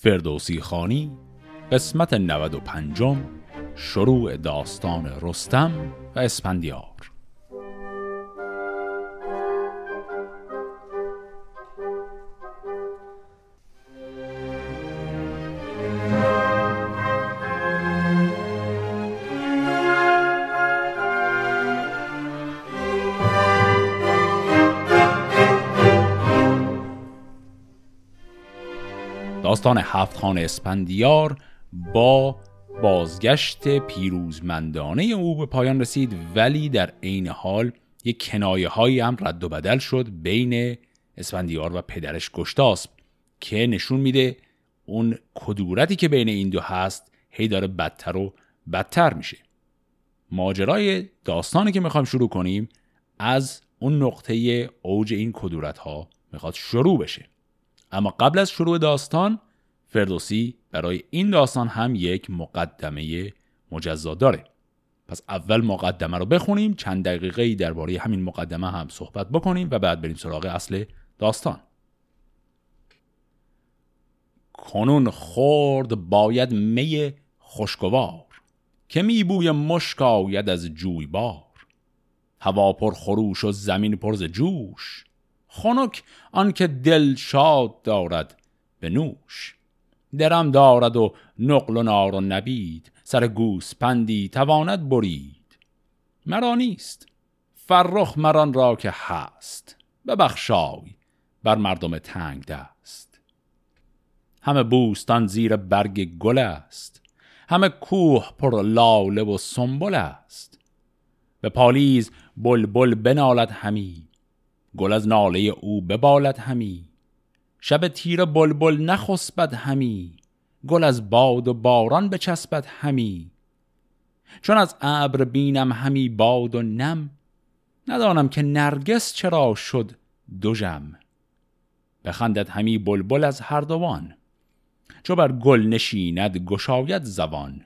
فردوسی خانی قسمت 95 شروع داستان رستم و اسپندیار. داستان هفت خان اسپندیار با بازگشت پیروزمندانه او به پایان رسید ولی در عین حال یک کنایه هایی هم رد و بدل شد بین اسفندیار و پدرش گشتاسب که نشون میده اون کدورتی که بین این دو هست هی داره بدتر و بدتر میشه. ماجرای داستانی که می‌خوایم شروع کنیم از اون نقطه اوج این کدورت ها می‌خواد شروع بشه. اما قبل از شروع داستان فردوسی برای این داستان هم یک مقدمه مجزا داره. پس اول مقدمه رو بخونیم چند دقیقه درباره همین مقدمه هم صحبت بکنیم و بعد بریم سراغ اصل داستان. کنون خورد باید می خوشگوار که میبوی مشک آید از جویبار هوا پر خروش و زمین پر جوش خنک آنکه دل شاد دارد به نوش. درم دارد و نقل و نار و نبید سر گوسپندی تواند برید. مرا نیست فرخ مران را که هست. ببخشای بر مردم تنگ دست. همه بوستان زیر برگ گل است. همه کوه پر لاله و سنبل است. به پالیز بلبل بنالد همی گل از ناله او ببالد همی. شب تیر بلبل نخسبد همی گل از باد و باران بچسبد همی. چون از ابر بینم همی باد و نم ندانم که نرگس چرا شد دوژم بخندد همی بلبل از هر دوان چو بر گل نشیند گشاید زبان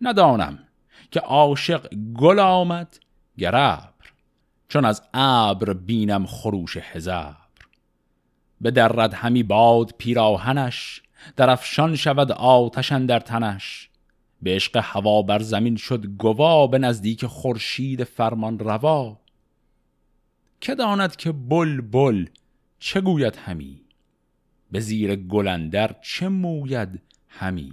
ندانم که عاشق گل آمد گربر چون از ابر بینم خروش هزار. به درد همی باد پیراهنش در افشان شود آتشن در تنش. به عشق هوا بر زمین شد گوا به نزدیک خورشید فرمان روا. که داند که بل بل چه گوید همی؟ به زیر گلندر چه موید همی؟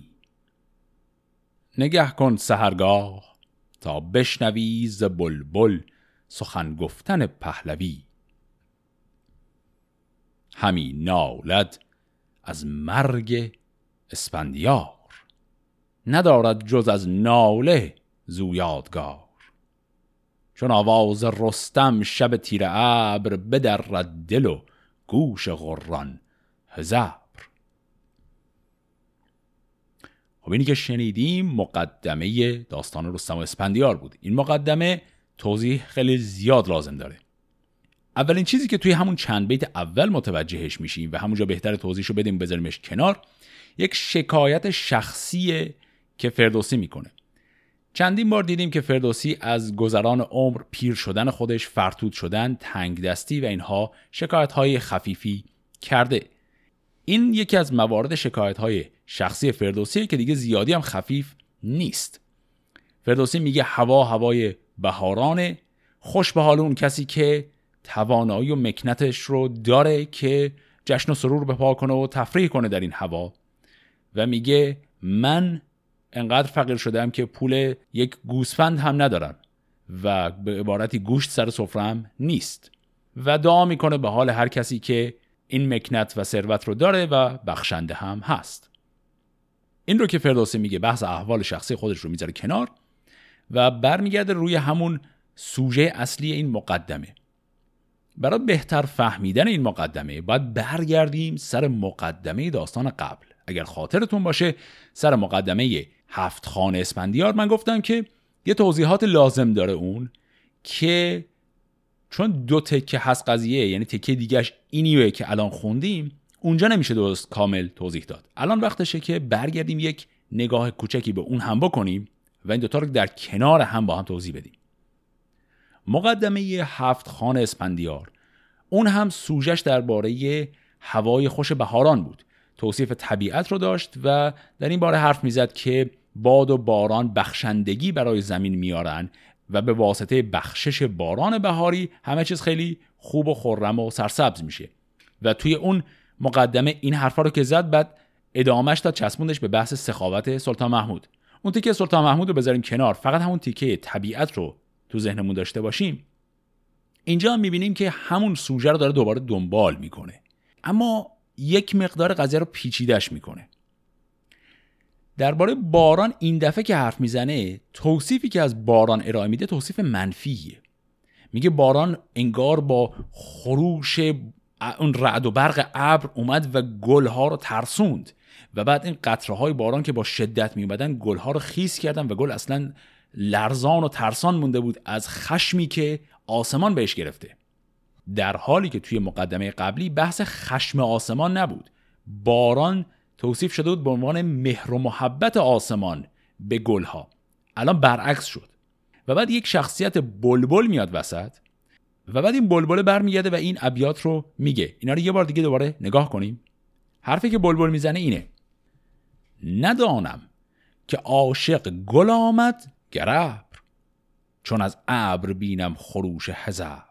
نگه کن سهرگاه تا بشنوی ز بلبل سخن گفتن پهلوی. همی نالد از مرگ اسپندیار ندارد جز از ناله زویادگار چون آواز رستم شب تیر ابر بدرد دل و گوش غران هزبر خب اینی که شنیدیم مقدمه داستان رستم و اسپندیار بود. این مقدمه توضیح خیلی زیاد لازم داره. اولین چیزی که توی همون چند بیت اول متوجهش میشیم و همونجا بهتر توضیحشو بدیم بذاریمش کنار یک شکایت شخصی که فردوسی می‌کنه. چندین بار دیدیم که فردوسی از گذران عمر پیر شدن خودش فرتود شدن تنگ دستی و اینها شکایت های خفیفی کرده. این یکی از موارد شکایت های شخصی فردوسی که دیگه زیادی هم خفیف نیست. فردوسی میگه هوا هوای بهارانه خوش به حال اون کسی که توانایی و مکنتش رو داره که جشن و سرور بپا کنه و تفریح کنه در این هوا. و میگه من انقدر فقیر شدم که پول یک گوسفند هم ندارم و به عبارتی گوشت سر سفرم نیست. و دعا می‌کنه به حال هر کسی که این مکنت و ثروت رو داره و بخشنده هم هست. این رو که فردوسی میگه بحث احوال شخصی خودش رو می‌ذاره کنار و برمیگرده روی همون سوژه اصلی این مقدمه. برای بهتر فهمیدن این مقدمه باید برگردیم سر مقدمه داستان قبل. اگر خاطرتون باشه سر مقدمه هفت خانه اسپندیار من گفتم که یه توضیحات لازم داره اون که چون دو تکه هست قضیه یعنی تکه دیگهش اینیه که الان خوندیم اونجا نمیشه درست کامل توضیح داد. الان وقتشه که برگردیم یک نگاه کوچکی به اون هم بکنیم و این دوتا رو در کنار هم با هم توضیح بدیم. مقدمه هفت خان اسپندیار اون هم سوژش درباره هوای خوش بهاران بود. توصیف طبیعت رو داشت و در این باره حرف می‌زد که باد و باران بخشندگی برای زمین میارن و به واسطه بخشش باران بهاری همه چیز خیلی خوب و خرم و سرسبز میشه. و توی اون مقدمه این حرفا رو که زد بعد ادامهش داد چسبوندش به بحث سخاوت سلطان محمود. اون تیکه سلطان محمود رو بذاریم کنار. فقط همون تیکه طبیعت رو تو ذهنمون داشته باشیم. اینجا هم می‌بینیم که همون سوژه رو داره دوباره دنبال می‌کنه. اما یک مقدار قضیه رو پیچیدش می‌کنه. درباره باران این دفعه که حرف می‌زنه توصیفی که از باران ارائه میده توصیف منفیه. میگه باران انگار با خروش اون رعد و برق ابر اومد و گلها رو ترسوند. و بعد این قطره های باران که با شدت می اومدن گلها رو خیس کردن و گل اصلا لرزان و ترسان مونده بود از خشمی که آسمان بهش گرفته. در حالی که توی مقدمه قبلی بحث خشم آسمان نبود. باران توصیف شده بود به عنوان مهر و محبت آسمان به گلها. الان برعکس شد. و بعد یک شخصیت بلبل میاد وسط و بعد این بلبل برمیگرده و این ابیات رو میگه. اینا رو یه بار دیگه دوباره نگاه کنیم. حرفی که بلبل می‌زنه اینه. ندانم که عاشق گل آمد گربر چون از ابر بینم خروش هزبر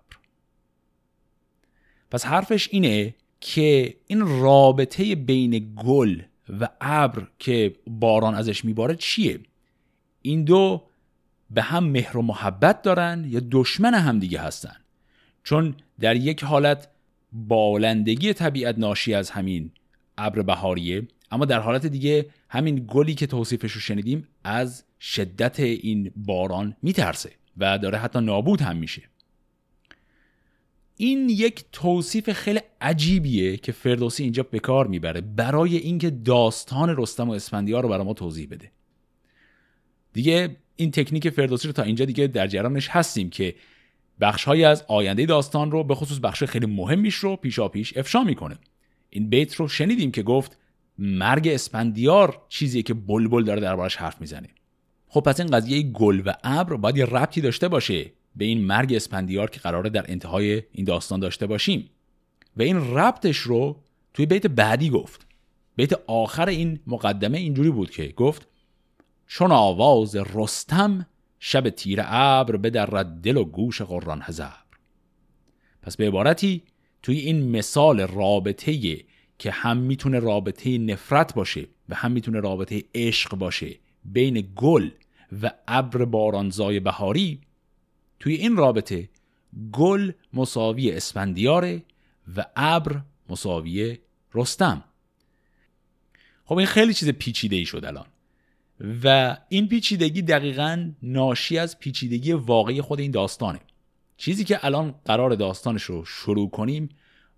پس حرفش اینه که این رابطه بین گل و ابر که باران ازش میباره چیه؟ این دو به هم مهر و محبت دارن یا دشمن هم دیگه هستن؟ چون در یک حالت بالندگی طبیعت ناشی از همین ابر بهاریه اما در حالت دیگه همین گلی که توصیفش رو شنیدیم از شدت این باران میترسه و داره حتی نابود هم میشه. این یک توصیف خیلی عجیبیه که فردوسی اینجا به کار می‌بره برای اینکه داستان رستم و اسفندیار رو برای ما توضیح بده. دیگه این تکنیک فردوسی رو تا اینجا دیگه در جریانش هستیم که بخشهایی از آینده داستان رو به خصوص بخش خیلی مهمیش رو پیشا پیش افشا می‌کنه. این بیت رو شنیدیم که گفت مرگ اسپندیار چیزیه که بلبل داره دربارش حرف می‌زنه. خب پس این قضیه گل و ابر باید یه ربطی داشته باشه به این مرگ اسپندیار که قراره در انتهای این داستان داشته باشیم. و این ربطش رو توی بیت بعدی گفت. بیت آخر این مقدمه اینجوری بود که گفت چون آواز رستم شب تیر ابر به در دل و گوش قران هزبر پس به عبارتی توی این مثال رابطه که هم می‌تونه رابطه نفرت باشه و هم می‌تونه رابطه عشق باشه بین گل و ابر بارانزای بهاری توی این رابطه گل مساوی اسفندیاره و ابر مساوی رستم. خب این خیلی چیز پیچیده ای شد الان و این پیچیدگی دقیقا ناشی از پیچیدگی واقعی خود این داستانه. چیزی که الان قرار داستانش رو شروع کنیم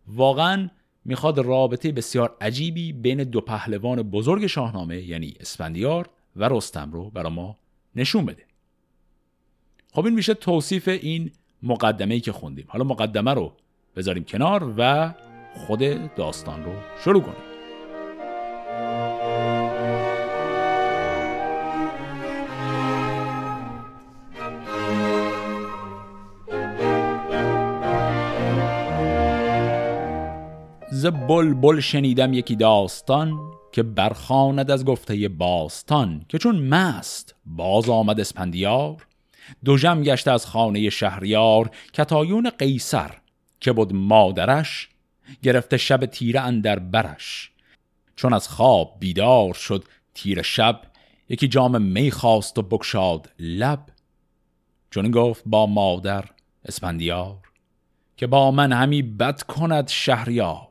واقعا می‌خواد رابطه بسیار عجیبی بین دو پهلوان بزرگ شاهنامه یعنی اسفندیار و رستم رو برای ما نشون بده. خب این میشه توصیف این مقدمه ای که خوندیم. حالا مقدمه رو بذاریم کنار و خود داستان رو شروع کنیم. ز بلبل شنیدم یکی داستان. که برخاند از گفته باستان که چون مست باز آمد اسپندیار دو جم گشته از خانه شهریار کتایون قیصر که بود مادرش گرفته شب تیره اندر برش. چون از خواب بیدار شد تیر شب یکی جام می خواست و بکشاد لب. چون گفت با مادر اسپندیار که با من همی بد کند شهریار.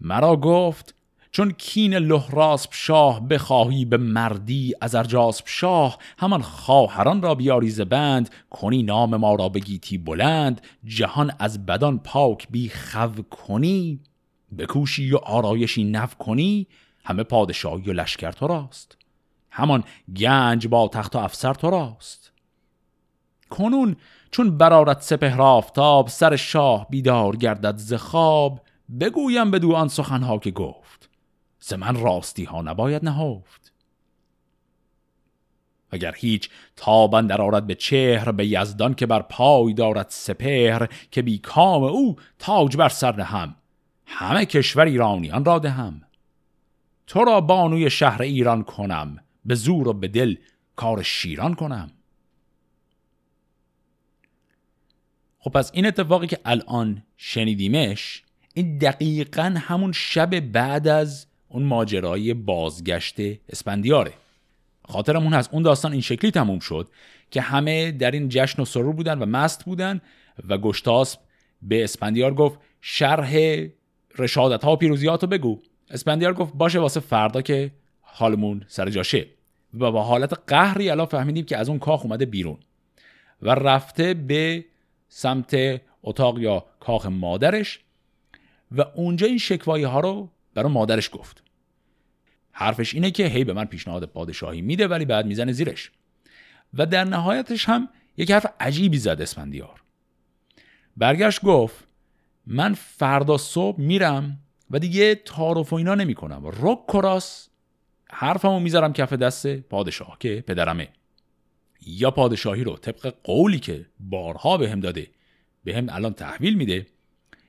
مرا گفت چون کین لحراسب شاه بخواهی به مردی از ارجاسب شاه همان خواهران را بیاری بند کنی نام ما را بگیتی بلند جهان از بدان پاک بی خو کنی بکوشی و آرایشی نو کنی همه پادشاهی و لشکر تو راست همان گنج با تخت و افسر تو راست. کنون چون برارت سپهر آفتاب سر شاه بیدار گردد ز خواب بگویم به دو آن سخنها که گفت. ز من راستی ها نباید نهفت. اگر هیچ تابن در آرد به چهر به یزدان که بر پای دارد سپهر که بی کام او تاج بر سر هم همه کشور ایرانیان را هم تو را بانوی شهر ایران کنم به زور و به دل کار شیران کنم. خب پس این اتفاقی که الان شنیدیمش این دقیقا همون شب بعد از اون ماجرای بازگشت اسپندیاره خاطرمون هست. اون داستان این شکلی تموم شد که همه در این جشن و سرور بودن و مست بودن و گشتاسب به اسپندیار گفت شرح رشادت ها و پیروزیات رو بگو. اسپندیار گفت باشه واسه فردا که حالمون سر جاشه و با حالت قهری الان فهمیدیم که از اون کاخ اومده بیرون. و رفته به سمت اتاق یا کاخ مادرش و اونجا این شکوایی ها رو برای مادرش گفت. حرفش اینه که هی به من پیشنهاد پادشاهی میده ولی بعد می‌زنه زیرش. و در نهایتش هم یک حرف عجیبی زد اسفندیار. برگشت گفت من فردا صبح میرم و دیگه تعارف و اینا نمی کنم رک کراس حرفمو می‌ذارم کف دست پادشاه که پدرمه. یا پادشاهی رو طبق قولی که بارها به هم داده به هم الان تحویل میده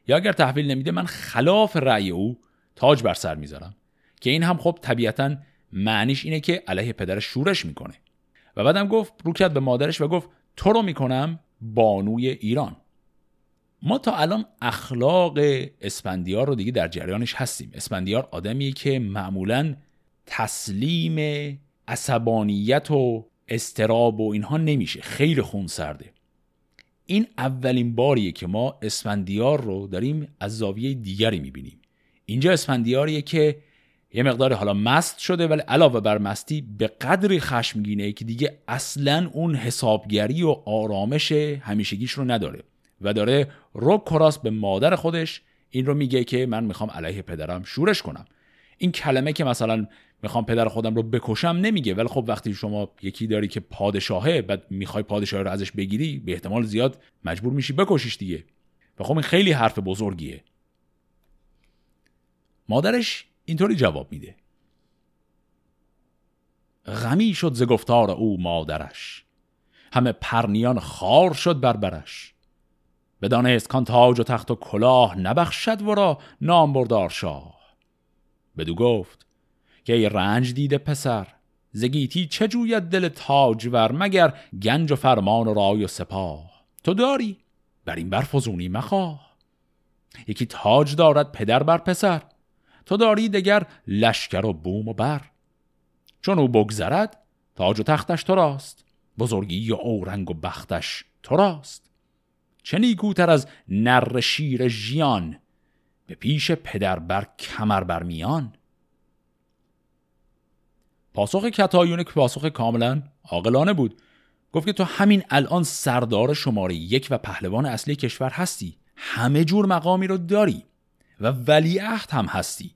یا اگر تحویل نمیده من خلاف رأی او تاج بر سر می‌ذارم. که این هم خب طبیعتا معنیش اینه که علیه پدرش شورش می‌کنه. و بعدم گفت رو کرد به مادرش و گفت تو رو می‌کنم بانوی ایران. ما تا الان اخلاق اسپندیار رو دیگه در جریانش هستیم. اسپندیار آدمیه که معمولا تسلیم عصبانیت و استراب و اینها نمیشه. خیلی خون سرده این اولین باریه که ما اسفندیار رو داریم از زاویه دیگری می‌بینیم. اینجا اسفندیاریه که یه مقدار حالا مست شده ولی علاوه بر مستی به قدری خشمگینه که دیگه اصلا اون حسابگری و آرامش همیشگیش رو نداره و داره رو کراس به مادر خودش این رو میگه که من می‌خوام علیه پدرم شورش کنم. این کلمه که مثلا می‌خوام پدر خودم رو بکشم نمیگه ولی خب وقتی شما یکی داری که پادشاهه بعد می‌خوای پادشاه رو ازش بگیری به احتمال زیاد مجبور میشی بکشیش دیگه. و خب این خیلی حرف بزرگیه. مادرش اینطوری جواب میده. غمی شد ز گفتار او مادرش. همه پرنیان خار شد بر برش. بدانست کان تاج و تخت و کلاه نبخشد ورا نام بردار شاه. بدو گفت که ای رنج دیده پسر زگیتی چه جوید دل تاجور مگر گنج و فرمان و رای و سپاه؟ تو داری بر این برفزونی مخواه. یکی تاج دارد پدر بر پسر تو داری دگر لشکر و بوم و بر. چون او بگذرد تاج و تختش تو راست. بزرگی و اورنگ و بختش تو راست. چه نیکوتر از نر شیر ژیان. به پیش پدر بر کمر بر میان. پاسخ کتایون که پاسخ کاملا عاقلانه بود. گفت که تو همین الان سردار شماره یک و پهلوان اصلی کشور هستی. همه جور مقامی رو داری. و ولیعهد هم هستی.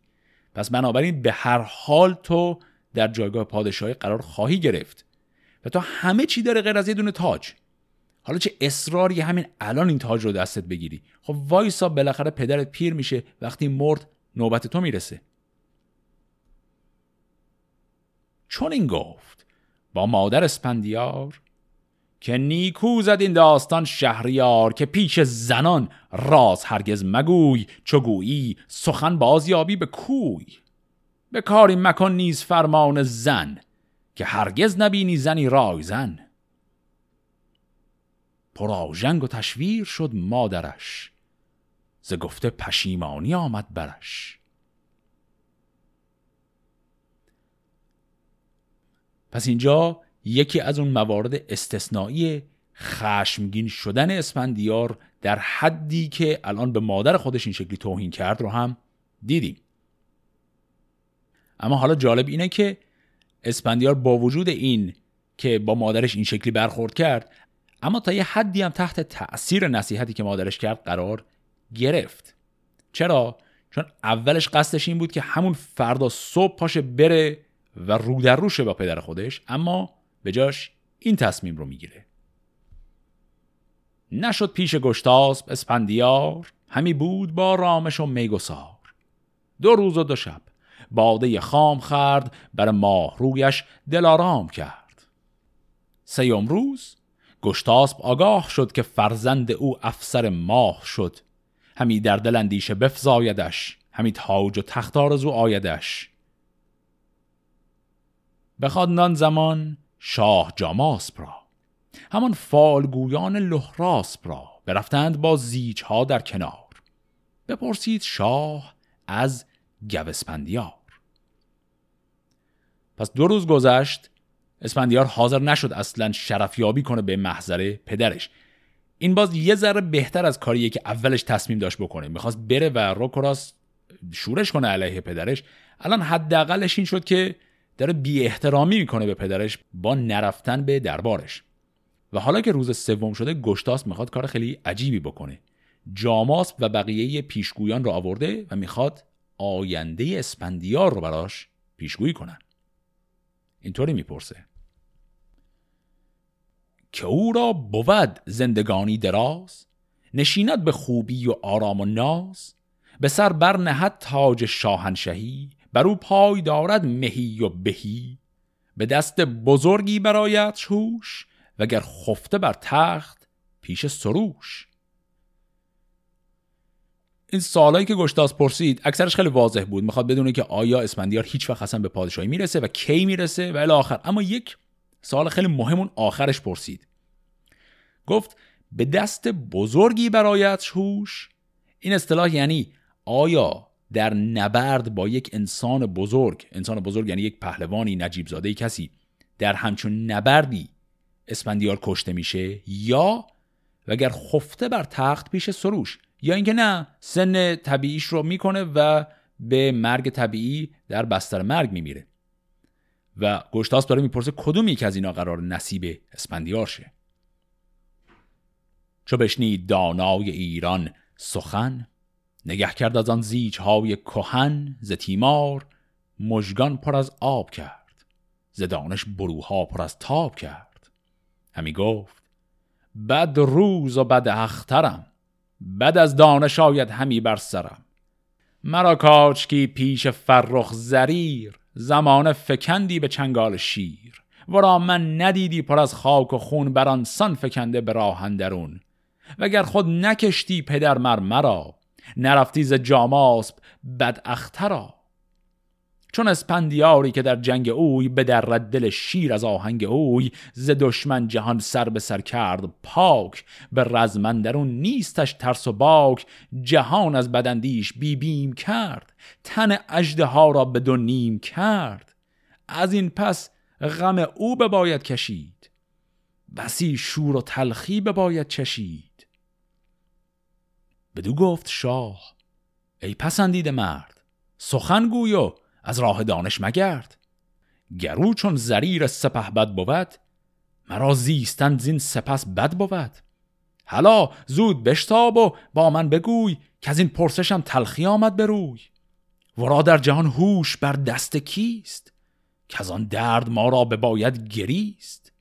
پس بنابراین به هر حال تو در جایگاه پادشاهی قرار خواهی گرفت و تو همه چی داره غیر از یه دونه تاج. حالا چه اصراری همین الان این تاج رو دستت بگیری. خب وایسا بالاخره پدرت پیر میشه وقتی مرد نوبت تو می‌رسه. چون این گفت با مادر اسپندیار که نیکو زد این داستان شهریار که پیش زنان راز هرگز مگوی چگویی سخن بازیابی به کوی. به کاری مکن نیز فرمان زن که هرگز نبینی زنی رای زن. پراژنگ و تشویر شد مادرش ز گفته پشیمانی آمد برش. پس اینجا یکی از اون موارد استثنایی خشمگین شدن اسفندیار در حدی که الان به مادر خودش این شکلی توهین کرد رو هم دیدیم اما حالا جالب اینه که اسپندیار با وجود این که با مادرش این شکلی برخورد کرد اما تا یه حدی هم تحت تأثیر نصیحتی که مادرش کرد قرار گرفت چرا؟ چون اولش قصدش این بود که همون فردا صبح پاشه بره و رو در روشه با پدر خودش اما به جاش این تصمیم رو می‌گیره. نشد پیش گشتاسب اسپندیار همی بود با رامش و میگسار. دو روز و دو شب باده خام خرد بر ماه رویش دلارام کرد. سیوم روز گشتاسب آگاه شد که فرزند او افسر ماه شد. همی در دل اندیشه بفزایدش همی تاج و تخت آرزو آیدش. بخواد نان زمان شاه جاماسپ را همان فالگویان لحراسپ را برفتند با زیچ ها در کنار. بپرسید شاه از گوسپندیار. پس دو روز گذشت اسپندیار حاضر نشد اصلا شرفیابی کنه به محضر پدرش. این باز یه ذره بهتر از کاریه که اولش تصمیم داشت بکنه. می‌خواست بره و روکراس شورش کنه علیه پدرش. الان حداقلش این شد که داره بی احترامی می‌کنه به پدرش با نرفتن به دربارش. و حالا که روز سوم شده گشتاس می‌خواد کار خیلی عجیبی بکنه. جاماس و بقیه پیشگویان رو آورده و می‌خواد آینده اسپندیار رو براش پیشگویی کنن. اینطوری می‌پرسه. که او را بود زندگانی دراز نشیند به خوبی و آرام و ناز به سر بر نهد تاج شاهنشهی بر او پای دارد مهی و بهی. به دست بزرگی برایت هوش وگر خفته بر تخت پیش سروش. این سالایی که گشتاس پرسید اکثرش خیلی واضح بود. می‌خواد بدونه که آیا اسفندیار هیچ وقت اصلا به پادشاهی می‌رسه و کی می‌رسه و آخر اما یک سال خیلی مهم اون آخرش پرسید. گفت به دست بزرگی برایت هوش این اصطلاح یعنی آیا در نبرد با یک انسان بزرگ انسان بزرگ یعنی یک پهلوانی نجیب زاده کسی در همچون نبردی اسپندیار کشته میشه یا وگر خفته بر تخت پیش سروش یا اینکه نه سن طبیعیش رو می‌کنه و به مرگ طبیعی در بستر مرگ میمیره. و گشتاس داره می‌پرسه کدوم یک از اینا قرار نصیب اسپندیار شه؟ چو بشنید دانای ایران سخن نگه کرد از آن زیج های کهن ز تیمار مژگان پر از آب کرد ز دانش بروها پر از تاب کرد. همی گفت بد روز و بد اخترم بد از دانش آید همی بر سرم. مرا کاچکی پیش فرخ زریر زمان فکندی به چنگال شیر. ورا من ندیدی پر از خاک و خون بران سان فکنده به راه درون وگر خود نکشتی پدر مر مرا نرفتی ز جاماسب بد اخترا چون اسپندیاری که در جنگ اوی به در دل شیر از آهنگ اوی ز دشمن جهان سر به سر کرد پاک به رزمندرون نیستش ترس و باک جهان از بدندیش بی بیم کرد تن اجده ها را به نیم کرد. از این پس غم او بباید کشید بسی شور و تلخی بباید چشید. بدو گفت شاه. ای پسندیده مرد سخن گویو از راه دانش مگرد. گرو چون زریر سپه بد بود مرا زیستن زین سپس بد بود. حالا زود بشتاب و با من بگوی که از این پرسشم تلخی آمد به روی. ورا در جهان هوش بر دست کیست؟ که از آن درد ما را به باید گریست.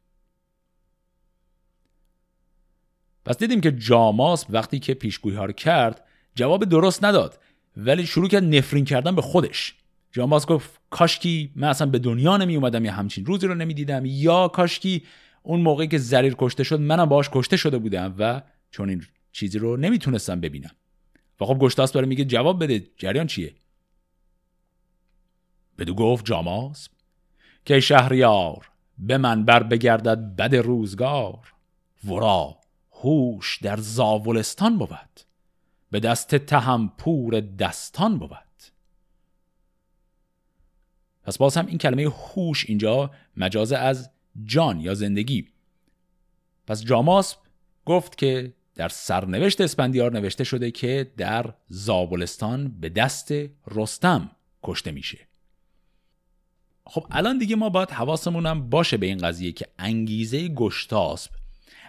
پس دیدیم که جاماس وقتی که پیشگویی ها رو کرد جواب درست نداد. ولی شروع کرد نفرین کردن به خودش. جاماس گفت کاشکی من اصلا به دنیا نمی اومدم یا همچین روزی رو نمی‌دیدم. یا کاشکی اون موقعی که زریر کشته شد منم باهاش کشته شده بودم و چون این چیزی رو نمی‌تونستم ببینم. و خب گشتاس داره میگه جواب بده جریان چیه؟ بدو گفت جاماس که شهریار به من بر بگردد بد روزگار. ورا. هوش در زاولستان بود. به دست تهم پور دستان بود. پس باز هم این کلمه هوش اینجا مجاز از جان یا زندگی. پس جاماس گفت که در سرنوشت اسپندیار نوشته شده که در زابلستان به دست رستم کشته میشه. خب الان دیگه ما باید حواسمون باشه به این قضیه که انگیزه گشتاسب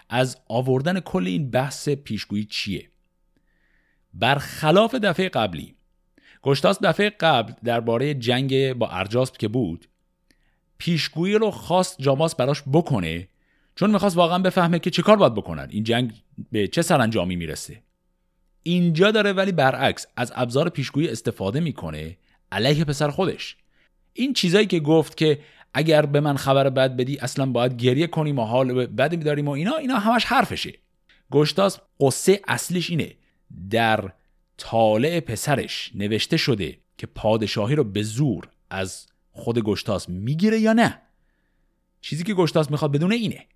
از آوردن کل این بحث پیشگویی چیه؟ برخلاف دفعه قبلی گشتاس دفعه قبل درباره جنگ با ارجاسب که بود پیشگویی رو خواست جاماس براش بکنه چون می‌خواست واقعا بفهمه که چه کار باید بکنن. این جنگ به چه سرانجامی می‌رسه. اینجا داره ولی برعکس از ابزار پیشگویی استفاده می‌کنه علیه پسر خودش. این چیزایی که گفت که اگر به من خبر بد بدی اصلا باید گریه کنیم و حال بد میداریم و اینا اینا همش حرفشه. گشتاس قصه اصلیش اینه. در طالع پسرش نوشته شده که پادشاهی رو به زور از خود گشتاس می‌گیره یا نه. چیزی که گشتاس می‌خواد بدونه اینه.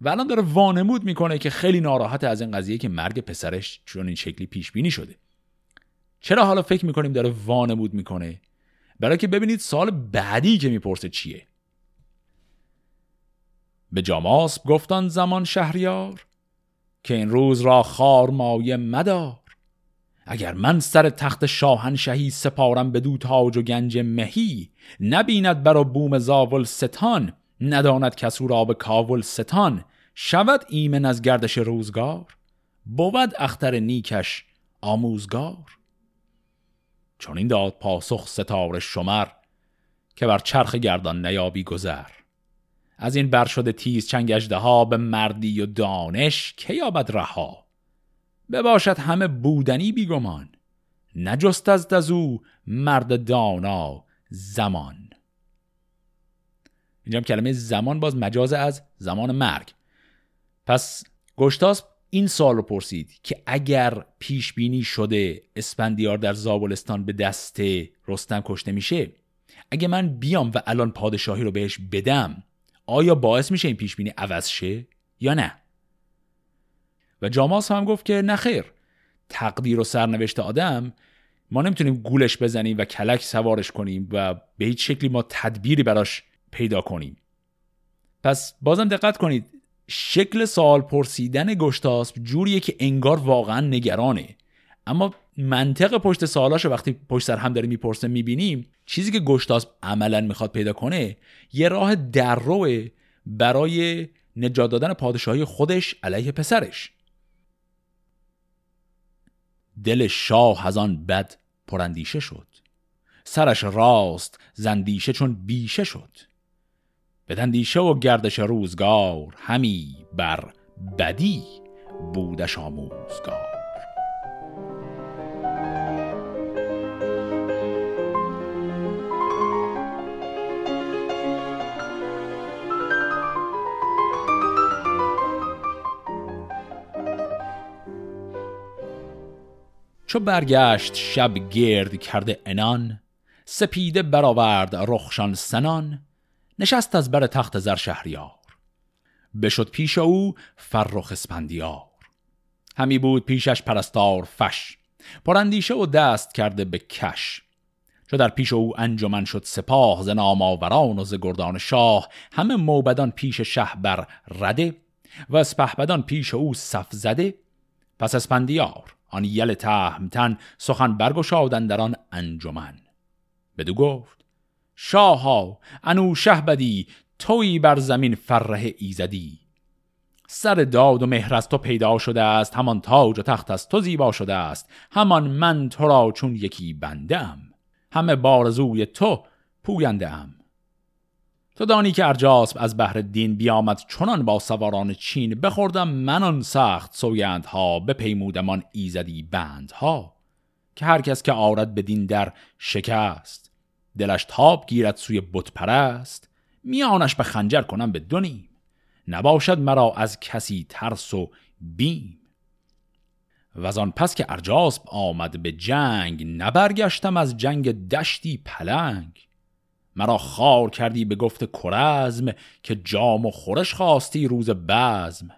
و الان داره وانمود می‌کنه که خیلی ناراحت از این قضیه که مرگ پسرش چون این شکلی پیش بینی شده. چرا حالا فکر می‌کنیم داره وانمود می‌کنه؟ برای که ببینید سال بعدی که می‌پرسه چیه. به جاماس گفتان زمان شهریار که این روز را خار مایه مدار. اگر من سر تخت شاهنشهی سپارم به دو تاج و گنج مهی نبیند بر بوم زاول ستان نداند کسو را به کاول ستان. شود ایمن از گردش روزگار بود اختر نیکش آموزگار. چون این داد پاسخ ستاره شمر که بر چرخ گردان نیابی گذر. از این بر شده تیز چنگ ها به مردی و دانش که یابد رها؟ بباشد همه بودنی بیگمان نجست از دزو مرد دانا زمان. اینجا کلمه زمان باز مجاز از زمان مرگ. پس گشتاس این سال رو پرسید که اگر پیش بینی شده اسپندیار در زابلستان به دست رستم کشته میشه اگه من بیام و الان پادشاهی رو بهش بدم آیا باعث میشه این پیش بینی عوض شه یا نه؟ و جاماس هم گفت که نخیر تقدیر و سرنوشت آدم ما نمی‌تونیم گولش بزنیم و کلک سوارش کنیم و به هیچ شکلی ما تدبیری براش پیدا کنیم. پس بازم دقت کنید شکل سوال پرسیدن گشتاسب جوریه که انگار واقعا نگرانه. اما منطق پشت سوالاشو وقتی پشت سر هم داره می‌پرسه می‌بینیم چیزی که گشتاسب عملا می‌خواد پیدا کنه یه راه درروه برای نجات دادن پادشاهی خودش علیه پسرش. دل شاه از آن بد پرندیشه شد. سرش راست زندیشه چون بیشه شد. بدندیشه و گردش روزگار همی بر بدی بودش آموزگار. چو برگشت شب گرد کرده انان سپیده برآورد رخشان سنان نشست از بر تخت زر شهریار. بشد پیش او فرخ اسپندیار. همی بود پیشش پرستار فش پراندیشه و دست کرده به کش. چو در پیش او انجمن شد سپاه ز نامآوران و ز گردان شاه. همه موبدان پیش شه بر رده و اسپهبدان پیش او صف زده. پس اسپندیار آن یل تهمتن سخن برگشادن در آن انجمن. بدو گفت شاها انو شه بدی توی بر زمین فره ایزدی. سر داد و مهر از تو پیدا شده است همان تاج و تخت از تو زیبا شده است. همان من تو را چون یکی بنده ام همه بارزوی تو پوینده ام تو دانی که ارجاسب از بهر دین بیامد چنان با سواران چین بخوردم من آن سخت سوگندها بپیمودمان ایزدی بندها. که هر کس که آرد به در شکست. دلش تاب گیرد سوی بت پرست میانش به خنجر کنم به نباشد مرا از کسی ترس و بیم. و پس که ارجاسب آمد به جنگ نبرگشتم از جنگ دشتی پلنگ. مرا خار کردی به گفت کرزم که جام و خورش خواستی روز بزم.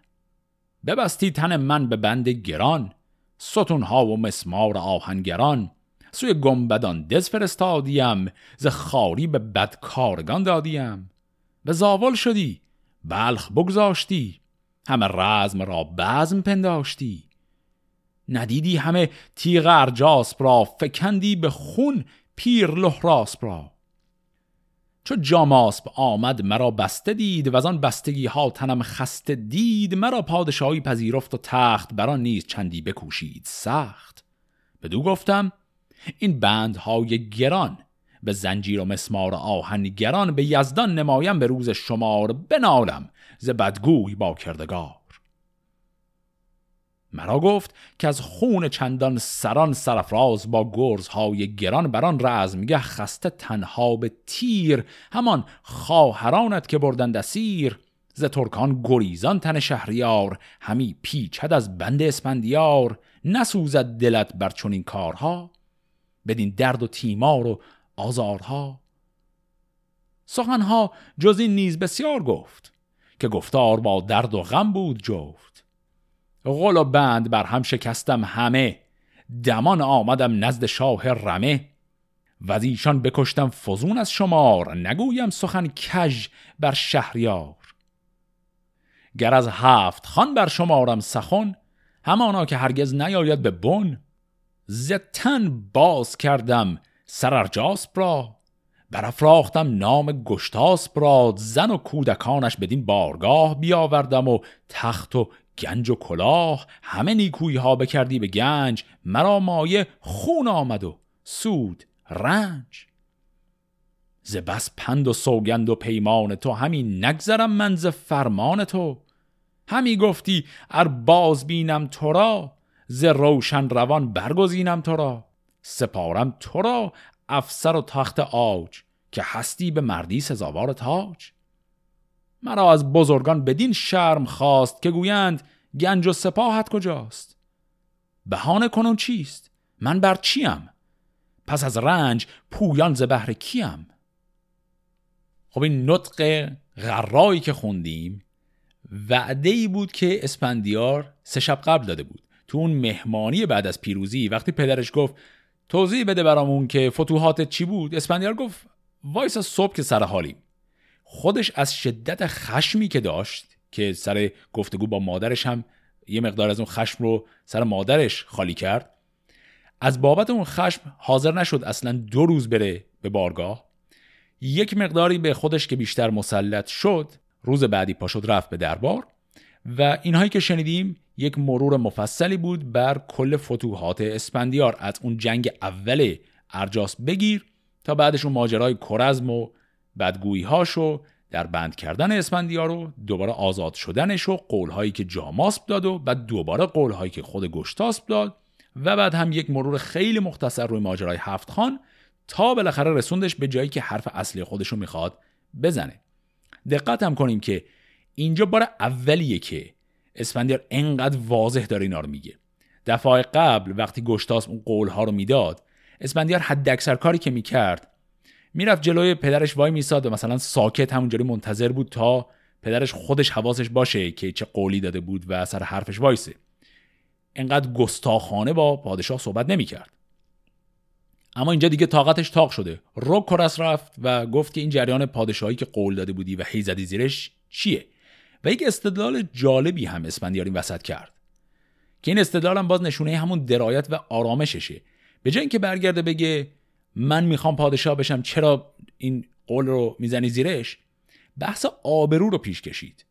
ببستی تن من به بند گران ستونها و مسمار آهنگران. سوی گمبدان دز فرستادیم ز خاری به بدکارگان دادیم. به زاول شدی بلخ بگذاشتی همه رزم را بزم پنداشتی. ندیدی همه تیغ ارجاسپ را فکندی به خون پیر لحراسپ را. چو جاماسب آمد مرا بسته دید و از آن بستگی ها تنم خسته دید مرا پادشاهی پذیرفت و تخت بران نیز چندی بکوشید سخت. بدو گفتم این بندهای گران. به زنجیر و مسمار آهن گران به یزدان نمایم به روز شمار بنالم. ز بدگوی با کردگار. مرا گفت که از خون چندان سران سرفراز با گرزهای گران بران رزمگه خسته تنها به تیر. همان خواهرانت که بردن دسیر ز ترکان گریزان تن شهریار. همی پیچد از بند اسپندیار نسوزد دلت بر چنین کارها. بدین درد و تیمار و آزارها. سخنها جز این نیز بسیار گفت که گفتار با درد و غم بود جفت. غل و بند بر هم شکستم همه دمان آمدم نزد شاه رمه. و از ایشان بکشتم فزون از شمار نگویم سخن کژ بر شهریار. گر از هفت خان بر شمارم سخن همانا که هرگز نیاید به بن زتن باز کردم سررجاسپ را. برافراختم نام گشتاسپ را. زن و کودکانش بدین بارگاه بیاوردم و تخت و گنج و کلاه. همه نیکویی ها بکردی به گنج. مرا مایه خون آمد و سود رنج. ز بس پند و سوگند و پیمان تو همین نگذرم من ز فرمان تو. همی گفتی ار باز بینم تو را. ز روشن روان برگزینم تو را. سپارم تو را افسر و تخت آج که هستی به مردی سزاوار تاج. مرا از بزرگان بدین شرم خواست که گویند گنج و سپاهت کجاست؟ بهانه کنون چیست؟ من بر چیم؟ پس از رنج پویان ز بهر کیم؟ خب این نطق غرایی که خوندیم وعده ای بود که اسپندیار سه شب قبل داده بود. تو اون مهمانی بعد از پیروزی وقتی پدرش گفت توضیح بده برامون که فتوحات چی بود؟ اسپندیار گفت وایسا صبح که سر حالیم. خودش از شدت خشمی که داشت که سر گفتگو با مادرش هم یه مقدار از اون خشم رو سر مادرش خالی کرد از بابت اون خشم حاضر نشد اصلا دو روز بره به بارگاه. یک مقداری به خودش که بیشتر مسلط شد روز بعدی پاشد رفت به دربار و اینهایی که شنیدیم یک مرور مفصلی بود بر کل فتوحات اسپندیار از اون جنگ اول ارجاس بگیر تا بعدش اون ماجرای کرزم و بدگویی هاشو در بند کردن اسپندیار رو دوباره آزاد شدنش و قولهایی که جاماسب داد و بعد دوباره قولهایی که خود گشتاسب داد و بعد هم یک مرور خیلی مختصر روی ماجرای هفت خان تا بالاخره رسوندش به جایی که حرف اصلی خودش رو می‌خواد بزنه. دقت هم کنیم که اینجا بار اولیه که اسفندیار انقدر واضح داره اینا رو میگه. دفعه قبل وقتی گشتاس اون قولها رو می‌داد اسفندیار حد اکثر کاری که می‌کرد می‌رفت جلوی پدرش وای میساد و مثلا ساکت همونجوری منتظر بود تا پدرش خودش حواسش باشه که چه قولی داده بود و سر حرفش وایسه. انقدر گستاخانه با پادشاه صحبت نمی‌کرد. اما اینجا دیگه طاقتش تاق شده. رو کرس رفت و گفت که این جریان پادشاهی که قول داده بودی و هی زیرش چیه؟ و یک استدلال جالبی هم اسفندیار این وسط کرد. که این استدلال هم باز نشونه همون درایت و آرامششه. به جای اینکه برگرده بگه من می‌خوام پادشاه بشم چرا این قول رو می‌زنی زیرش؟ بحث آبرو رو پیش کشید.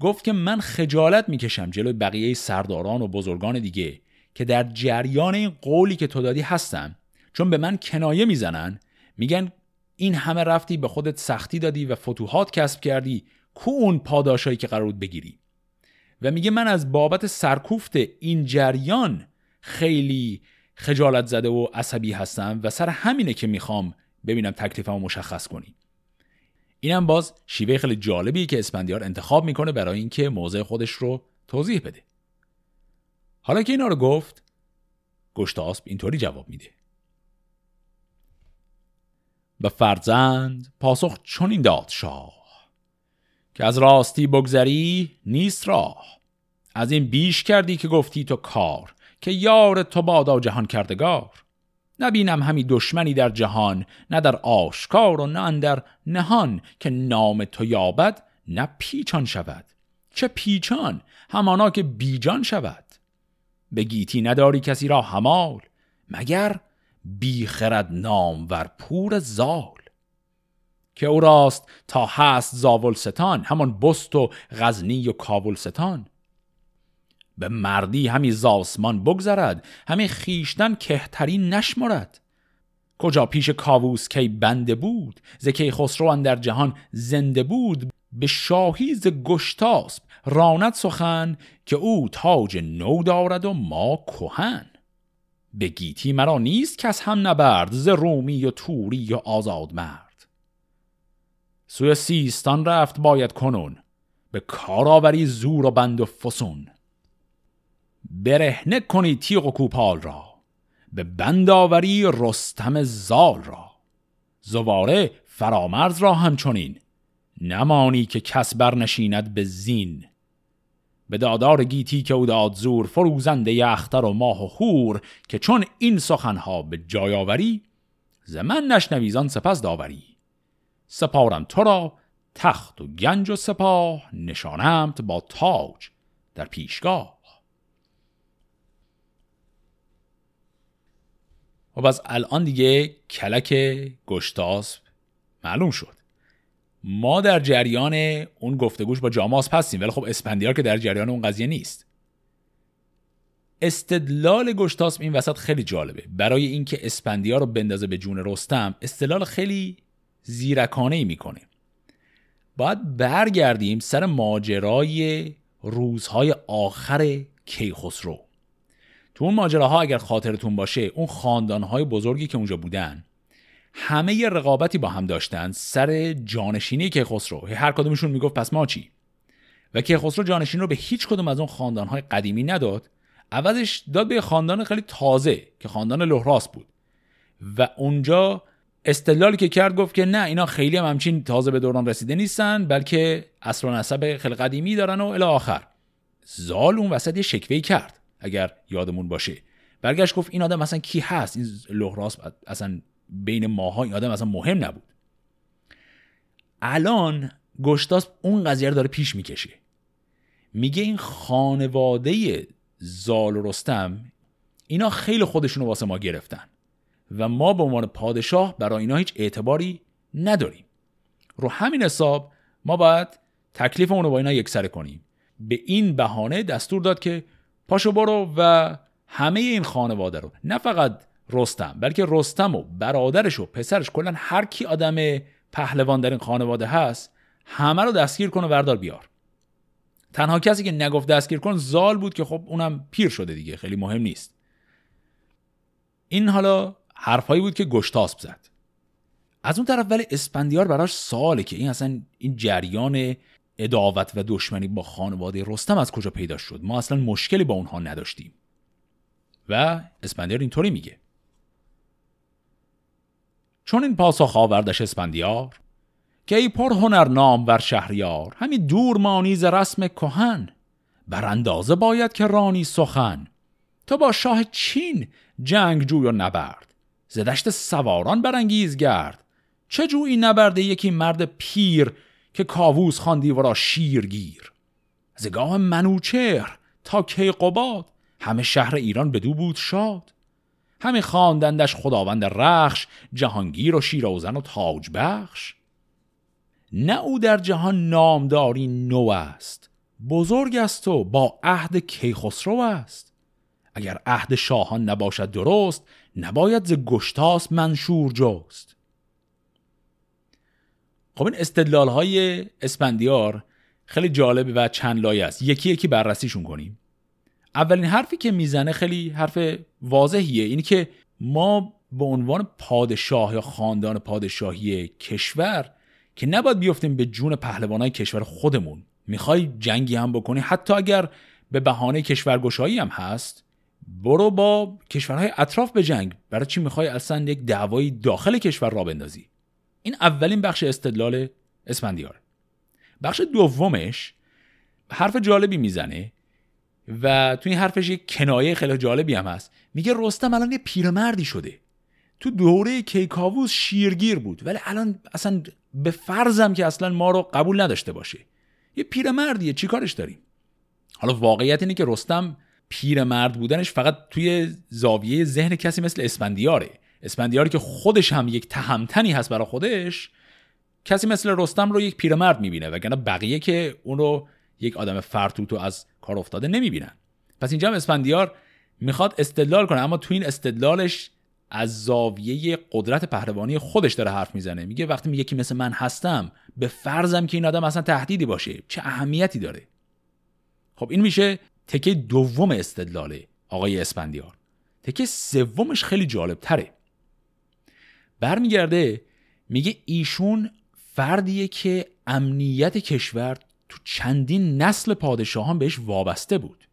گفت که من خجالت می‌کشم جلوی بقیه سرداران و بزرگان دیگه که در جریان این قولی که تو دادی هستن. چون به من کنایه می‌زنن میگن این همه رفتی به خودت سختی دادی و فتوحات کسب کردی کو اون پاداشایی که قرار بود بگیری. و میگه من از بابت سرکوفت این جریان خیلی خجالت زده و عصبی هستم و سر همینه که می‌خوام ببینم تکلیفمو مشخص کنی. اینم باز شیوه خیلی جالبی که اسپندیار انتخاب می‌کنه برای اینکه موضع خودش رو توضیح بده. حالا که اینا رو گفت گشتاسب اینطوری جواب میده. به فرزند پاسخ چنین داد شاه. که از راستی بگذری نیست راه. از این بیش کردی که گفتی تو کار که یار تو بادا جهان کردگار. نبینم همی دشمنی در جهان نه در آشکار و نه در نهان که نام تو یابد نه پیچان شود. چه پیچان؟ همانا که بیجان شود. به گیتی نداری کسی را همال مگر بیخرد نام ور پور زال. که او راست تا هست زاولستان همان بست و غزنی و کابلستان به مردی همی زاسمان بگذرد همی خیشتن کهترین نشمرد. کجا پیش کاووس کی بنده بود ز کی خسرو در جهان زنده بود. به شاهی ز گشتاسب راند سخن که او تاج نو دارد و ما کهن. به گیتی مرا نیست کس هم نبرد ز رومی و توری و آزاد مرد سوی سیستان رفت باید کنون. به کارآوری زور و بند و فسون. برهنه کنی تیغ و کوپال را. به بنداوری رستم زال را. زواره فرامرز را همچنین. نمانی که کس برنشیند به زین. به دادار گیتی که او داد زور فروزنده اختر و ماه و خور که چون این سخنها به جای آوری ز من نشنویزان سپس داوری. سپارم تو را تخت و گنج و سپاه نشانمت با تاج در پیشگاه. و خب از الان دیگه کلک گشتاسب معلوم شد. ما در جریان اون گفتگوش با جاماس هستیم ولی خب اسپندیار که در جریان اون قضیه نیست. استدلال گشتاسب این وسط خیلی جالبه. برای اینکه اسپندیار رو بندازه به جون رستم استدلال خیلی زیرکانه ای می‌کنه باید برگردیم سر ماجرای روزهای آخر کیخسرو. تو اون ماجراها اگر خاطرتون باشه اون خاندانهای بزرگی که اونجا بودن همه یه رقابتی با هم داشتن سر جانشینی کیخسرو. هر کدومشون می‌گفت پس ما چی؟ و کیخسرو جانشین رو به هیچ کدوم از اون خاندانهای قدیمی نداد. عوضش داد به خاندان خیلی تازه که خاندان لهراس بود. و اونجا استدلالی که کرد گفت که نه اینا خیلی هم همچین تازه به دوران رسیده نیستن بلکه اصل و نسب خیلی قدیمی دارن و الی آخر. زال اون وسط یه شکوهی کرد اگر یادمون باشه. برگشت گفت این آدم اصلا کی هست؟ این لهراس اصلا بین ماها این آدم اصلا مهم نبود. الان گشتاس اون قضیه رو داره پیش می‌کشه. میگه این خانواده زال و رستم اینا خیلی خودشونو واسه ما گرفتن. و ما به عنوان پادشاه برای اینا هیچ اعتباری نداریم. رو همین حساب ما باید تکلیفمون رو با اینا یکسره کنیم. به این بهانه دستور داد که پاشو برو و همه این خانواده رو نه فقط رستم بلکه رستم و برادرش و پسرش کلا هر کی آدم پهلوان در این خانواده هست همه رو دستگیر کن و وردار بیار. تنها کسی که نگفت دستگیر کن زال بود که خب اونم پیر شده دیگه خیلی مهم نیست. این حالا حرفایی بود که گشتاسب زد. از اون طرف ولی اسپندیار براش ساله که این اصلا این جریان اداوت و دشمنی با خانواده رستم از کجا پیدا شد؟ ما اصلا مشکلی با اونها نداشتیم. و اسپندیار اینطوری میگه. چون این پاسخ آوردش اسپندیار که ای پر هنر نام ور شهریار همین دور مانیز رسم کهن بر اندازه باید که رانی سخن. تو با شاه چین جنگ جوی و نبرد. زدشت سواران برانگیز گرد. چه جویی نبرده یکی مرد پیر که کاووس خواندی ورا شیرگیر زگاه منوچهر تا کیقوباد همه شهر ایران بدو بود شاد. همه خواندندش خداوند رخش جهانگیر و شیرازن و تاج بخش. نه او در جهان نامداری نو است بزرگ است و با عهد کیخسرو است. اگر عهد شاهان نباشد درست نباید ز گشتاس منشور جست. خب این استدلال های اسپندیار خیلی جالب و چند لایه است. یکی یکی بررسیشون کنیم. اولین حرفی که می‌زنه خیلی حرف واضحیه. اینی که ما به عنوان پادشاه یا خاندان پادشاهی کشور که نباید بیفتیم به جون پهلوانای کشور خودمون. می‌خوای جنگی هم بکنی. حتی اگر به بهانه کشورگشایی هم هست برو با کشورهای اطراف به جنگ. برای چی می‌خوای اصلا یک دعوایی داخل کشور را بندازی؟ این اولین بخش استدلال اسفندیار. بخش دومش حرف جالبی می‌زنه و تو این حرفش یک کنایه خیلی جالبی هم هست. میگه رستم الان یه پیرمردی شده. تو دوره کیکاووس شیرگیر بود. ولی الان اصلا به فرضم که اصلا ما رو قبول نداشته باشه. یه پیرمردیه. چی کارش داریم؟ حالا واقعیت اینه که رستم پیرمرد بودنش فقط توی زاویه ذهن کسی مثل اسفندیاره. اسفندیاری که خودش هم یک تهمتنی هست برای خودش کسی مثل رستم رو یک پیرمرد می‌بینه وگرنه بقیه که اون رو یک آدم فرتوتو از کار افتاده نمی‌بینن. پس اینجا هم اسفندیار می‌خواد استدلال کنه اما تو این استدلالش از زاویه قدرت پهلوانی خودش داره حرف می‌زنه. میگه وقتی میگه که مثل من هستم به فرضم که این آدم اصلا تهدیدی باشه. چه اهمیتی داره؟ خب این میشه تکه دوم استدلاله آقای اسپندیار تکه سومش خیلی جالب تره برمیگرده میگه ایشون فردیه که امنیت کشور تو چندین نسل پادشاهان بهش وابسته بود.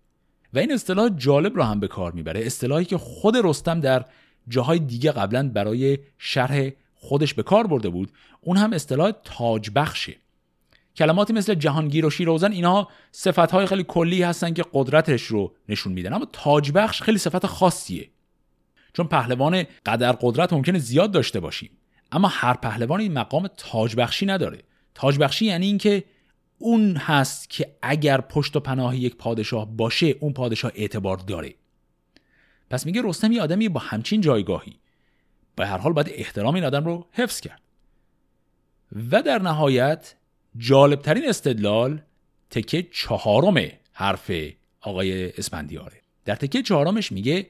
و این اصطلاح جالب رو هم به کار می‌بره. اصطلاحی که خود رستم در جاهای دیگه قبلا برای شرح خودش به کار برده بود اون هم اصطلاح تاج بخشه کلماتی مثل جهانگیر و شیروزن اینا صفت های خیلی کلی هستن که قدرتش رو نشون میدن. اما تاج بخش خیلی صفت خاصیه. چون پهلوان قدر قدرت ممکنه زیاد داشته باشیم. اما هر پهلوان این مقام تاج بخشی نداره. تاج بخشی یعنی اینکه اون هست که اگر پشت و پناه یک پادشاه باشه اون پادشاه اعتبار داره. پس میگه رستم یه آدمی با همچین جایگاهی. به هر حال باید احترام این آدم رو حفظ کرد. و در نهایت جالبترین استدلال تکه چهارم حرف آقای اسپندیاره در تکه چهارمش میگه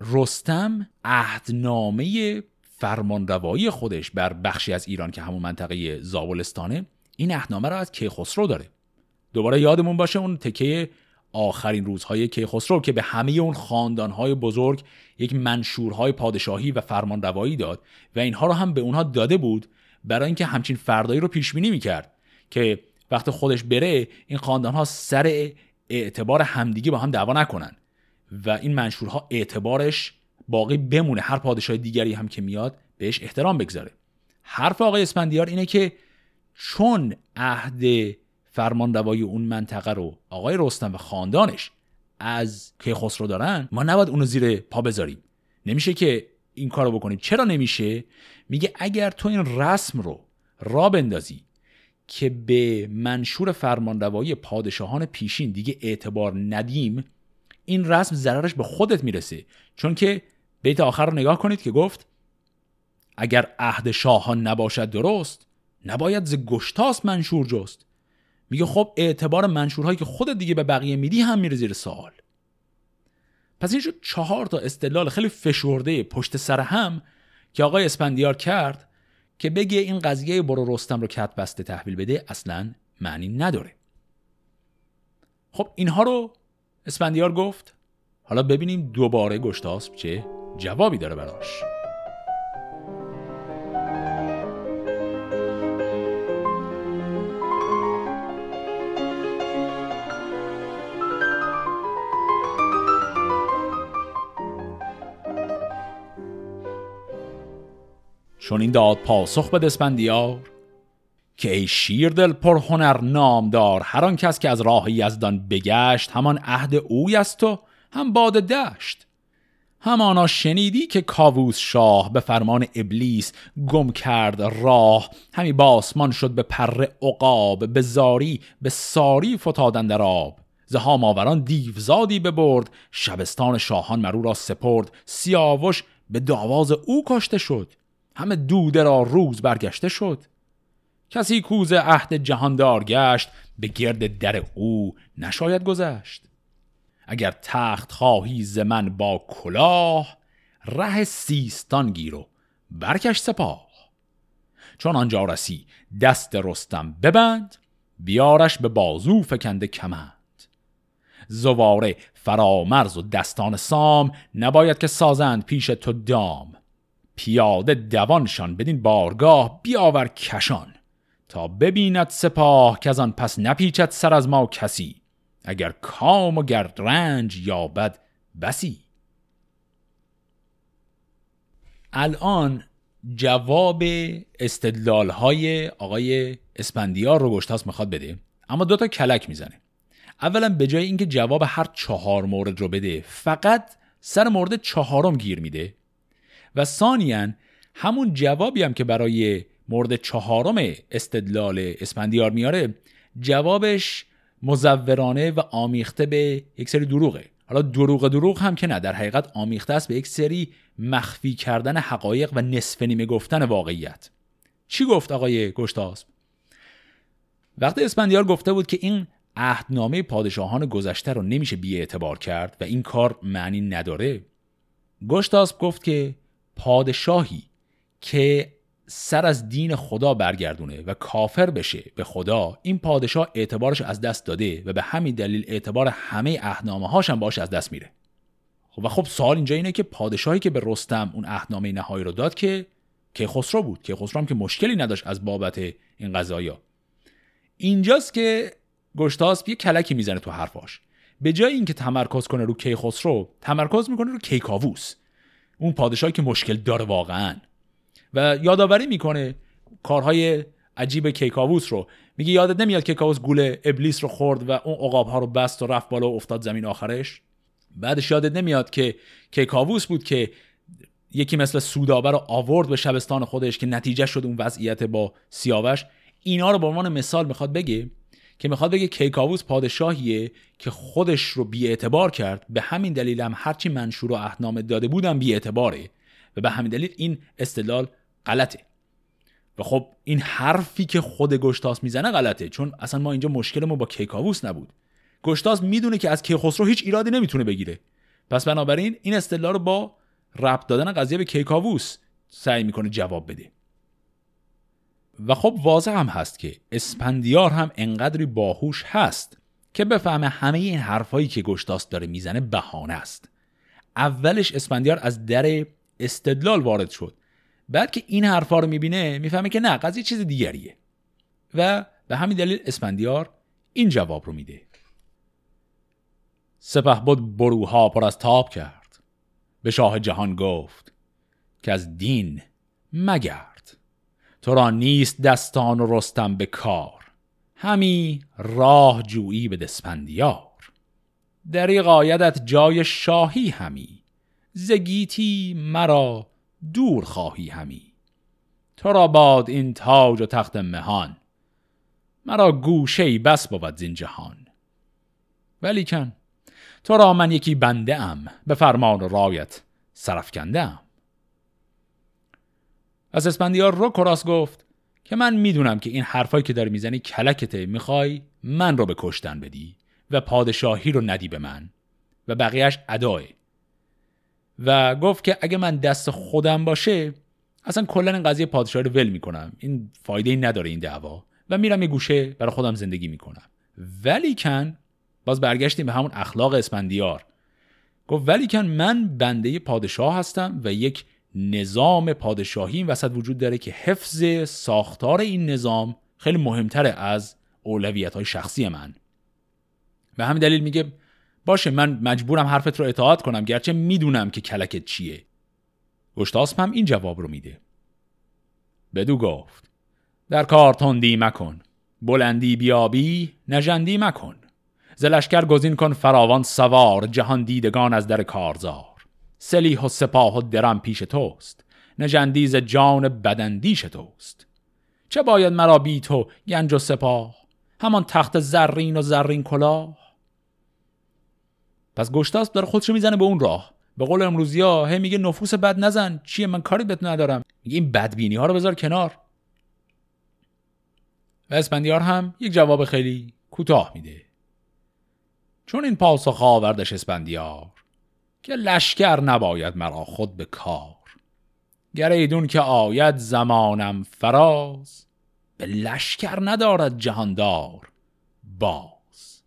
رستم عهدنامه فرمانروایی خودش بر بخشی از ایران که همون منطقه زابلستانه این عهدنامه رو از کیخسرو داره. دوباره یادمون باشه اون تکه آخرین روزهای کیخسرو که به همه اون خاندانهای بزرگ یک منشورهای پادشاهی و فرمانروایی داد و اینها رو هم به اونها داده بود برای اینکه همچین فردایی رو پیش بینی می‌کرد که وقت خودش بره این خاندانها سر اعتبار همدیگه با هم دعوا نکنن و این منشورها اعتبارش باقی بمونه. هر پادشاه دیگری هم که میاد بهش احترام بگذاره. حرف آقای اسپندیار اینه که چون عهد فرمانروایی اون منطقه رو آقای رستم و خاندانش از کیخسرو دارن ما نباید اونو زیر پا بذاریم. نمیشه که این کارو بکنیم چرا نمیشه؟ میگه اگر تو این رسم رو را بندازی که به منشور فرمانروایی پادشاهان پیشین دیگه اعتبار ندیم این رسم ضررش به خودت می‌رسه. چون که بیت آخر رو نگاه کنید که گفت اگر عهد شاهان نباشد درست نباید ز گشتاس منشور جست. میگه خب اعتبار منشورهایی که خودت دیگه به بقیه میدی هم میره زیر سوال. پس این شد چهار تا استدلال خیلی فشرده پشت سر هم که آقای اسپندیار کرد که بگه این قضیه برو رستم رو کت بسته تحویل بده اصلا معنی نداره. خب اینها رو اسپندیار گفت. حالا ببینیم دوباره گشتاسب چه جوابی داره براش. چون این داد پاسخ به دسپندیار که ای شیردل پر هنر نامدار هر آن کس که از راه یزدان بگشت همان عهد اوی است و هم باد دشت. همانا شنیدی که کاووس شاه به فرمان ابلیس گم کرد راه همی باسمان شد به پر عقاب به زاری به ساری فتادن در آب. زها ماوران دیوزادی ببرد شبستان شاهان مرو را سپرد سیاوش به داواز او کشته شد. همه دوده را روز برگشته شد. کسی کوز عهد جهاندار گشت به گرد در او نشاید گذشت. اگر تخت خواهی ز من با کلاه ره سیستان گیرو برکش سپاه. چون آنجا رسی دست رستم ببند بیارش به بازو فکنده کمند. زواره فرامرز و دستان سام نباید که سازند پیش تو دام. پیاده دوانشان بدین بارگاه بیاور کشان تا ببیند سپاه که از آن پس نپیچد سر از ما کسی اگر کام و گرد رنج یابد بسی. الان جواب استدلال های آقای اسپندیار رو گشتاس می‌خواد بده اما دوتا کلک می‌زنه. اولا به جای اینکه جواب هر چهار مورد رو بده فقط سر مورد چهارم گیر میده. و ثانیا همون جوابی هم که برای مورد چهارم استدلال اسپندیار میاره جوابش مزورانه و آمیخته به یک سری دروغه. حالا دروغ دروغ هم که نه در حقیقت آمیخته است به یک سری مخفی کردن حقایق و نصف نیمه گفتن واقعیت. چی گفت آقای گشتاسب؟ وقتی اسپندیار گفته بود که این عهدنامه پادشاهان گذشته رو نمیشه بی اعتبار کرد و این کار معنی نداره گشتاسب گفت که پادشاهی که سر از دین خدا برگردونه و کافر بشه به خدا این پادشاه اعتبارش از دست داده و به همین دلیل اعتبار همه اهنامه هاش هم باش از دست میره. خب و خب سوال اینجا اینه که پادشاهی که به رستم اون اهنامه نهایی رو داد که که خسرو بود. که خسرو هم که مشکلی نداشت از بابت این قضایا. اینجاست که گشتاسب یه کلکی می‌زنه تو حرفاش. به جای اینکه تمرکز کنه رو کیخسرو تمرکز می‌کنه رو کیکاووس. اون پادشاهی که مشکل داره واقعا. و یادآوری می‌کنه کارهای عجیب کیکاووس رو. میگه یادت نمیاد کیکاووس گول ابلیس رو خورد و اون عقاب ها رو بست و رفت بالا و افتاد زمین آخرش؟ بعدش یادت نمیاد که کیکاووس بود که یکی مثل سودابه رو آورد به شبستان خودش که نتیجه شد اون وضعیت با سیاوش. اینا رو به عنوان مثال می‌خواد بگه که می‌خواد بگه کیکاووس پادشاهیه که خودش رو بیاعتبار کرد. به همین دلیل هم هرچی منشور و اهنامه داده بودم بیاعتباره و به همین دلیل این استدلال غلطه. و خب این حرفی که خود گشتاس می‌زنه غلطه چون اصلا ما اینجا مشکلمون با کیکاووس نبود. گشتاس می‌دونه که از کیخسرو هیچ ایرادی نمی‌تونه بگیره. پس بنابراین این استدلال رو با ربط دادن قضیه به کیکاووس سعی می‌کنه جواب بده. و خب واضح هم هست که اسپندیار هم انقدری باهوش هست که بفهمه همه این حرفایی که گشتاس داره می‌زنه بهانه است. اولش اسپندیار از در استدلال وارد شد. بعد که این حرفا رو می‌بینه می‌فهمه که نه قضیه چیز دیگریه. و به همین دلیل اسپندیار این جواب رو میده. سپه بود بروها پر از تاب کرد. به شاه جهان گفت که از دین مگرد تو را نیست دستان و رستم به کار. همی راه جویی به دسپندیار دریغ آیدت جای شاهی همی. زگیتی مرا دور خواهی همی. تو را باد این تاج و تخت مهان. مرا گوشه بس بود زین جهان. ولیکن تو را من یکی بنده ام. به فرمان رایت سرفکنده ام از اسپندیار رو کراس گفت که من می‌دونم که این حرفایی که داری می‌زنی کلکته می‌خوای من رو به کشتن بدی و پادشاهی رو ندی به من و بقیهش اداه و گفت که اگه من دست خودم باشه اصلا کلا این قضیه پادشاهی رو ول می‌کنم. این فایده ای نداره این دعوا و میرم یه گوشه برای خودم زندگی می‌کنم. ولی کن باز برگشتیم به همون اخلاق اسپندیار. گفت ولی کن من بنده پادشاه هستم و یک نظام پادشاهی این وسط وجود داره که حفظ ساختار این نظام خیلی مهمتره از اولویت های شخصی من. به همین دلیل میگه باشه من مجبورم حرفت رو اطاعت کنم گرچه می‌دونم که کلکت چیه. گشتاسپ هم این جواب رو میده. بدو گفت در کار تندی مکن بلندی بیابی نژندی مکن زلشکر گزین کن فراوان سوار جهان دیدگان از در کارزار. سلیح و سپاه و درم پیش توست. نجندیز جان بدندیش توست. چه باید مرا بی تو گنج و سپاه؟ همان تخت زرین و زرین کلاه. پس گشتاس داره خودشو می‌زنه به اون راه؟ به قول امروزی ها هی میگه نفوس بد نزن چیه؟ من کاری بهت ندارم. میگه این بدبینی ها رو بذار کنار. و اسپندیار هم یک جواب خیلی کوتاه میده. چون این پاسخ آوردش اسپندیار که لشکر نباید مرا خود به کار. گر ایدون که آید زمانم فراز به لشکر ندارد جهاندار باز.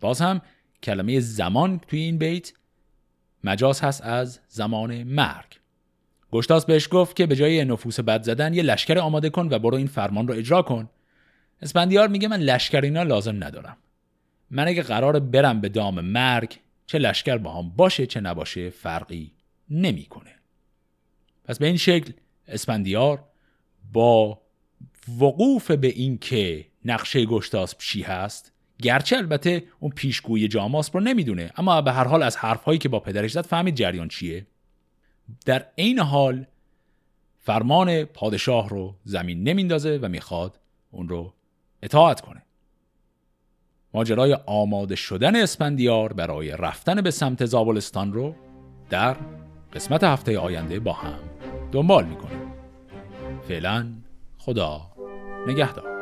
باز هم کلمه زمان توی این بیت مجاز هست از زمان مرگ. گشتاس بهش گفت که به جای نفوس بد زدن یه لشکر آماده کن و برو این فرمان رو اجرا کن. اسپندیار میگه من لشکر اینا لازم ندارم. من اگه قرار برم به دام مرگ چه لشکر با هم باشه چه نباشه فرقی نمی‌کنه. پس به این شکل اسپندیار با وقوف به این که نقشه گشتاسپ چی هست گرچه البته اون پیشگوی جاماسپ رو نمی‌دونه اما به هر حال از حرفهایی که با پدرش زد فهمید جریان چیه در عین حال فرمان پادشاه رو زمین نمیندازه و می‌خواد اون رو اطاعت کنه ماجرای آماده شدن اسپندیار برای رفتن به سمت زابلستان رو در قسمت هفته آینده با هم دنبال می‌کنیم. فعلا خدا نگهدار.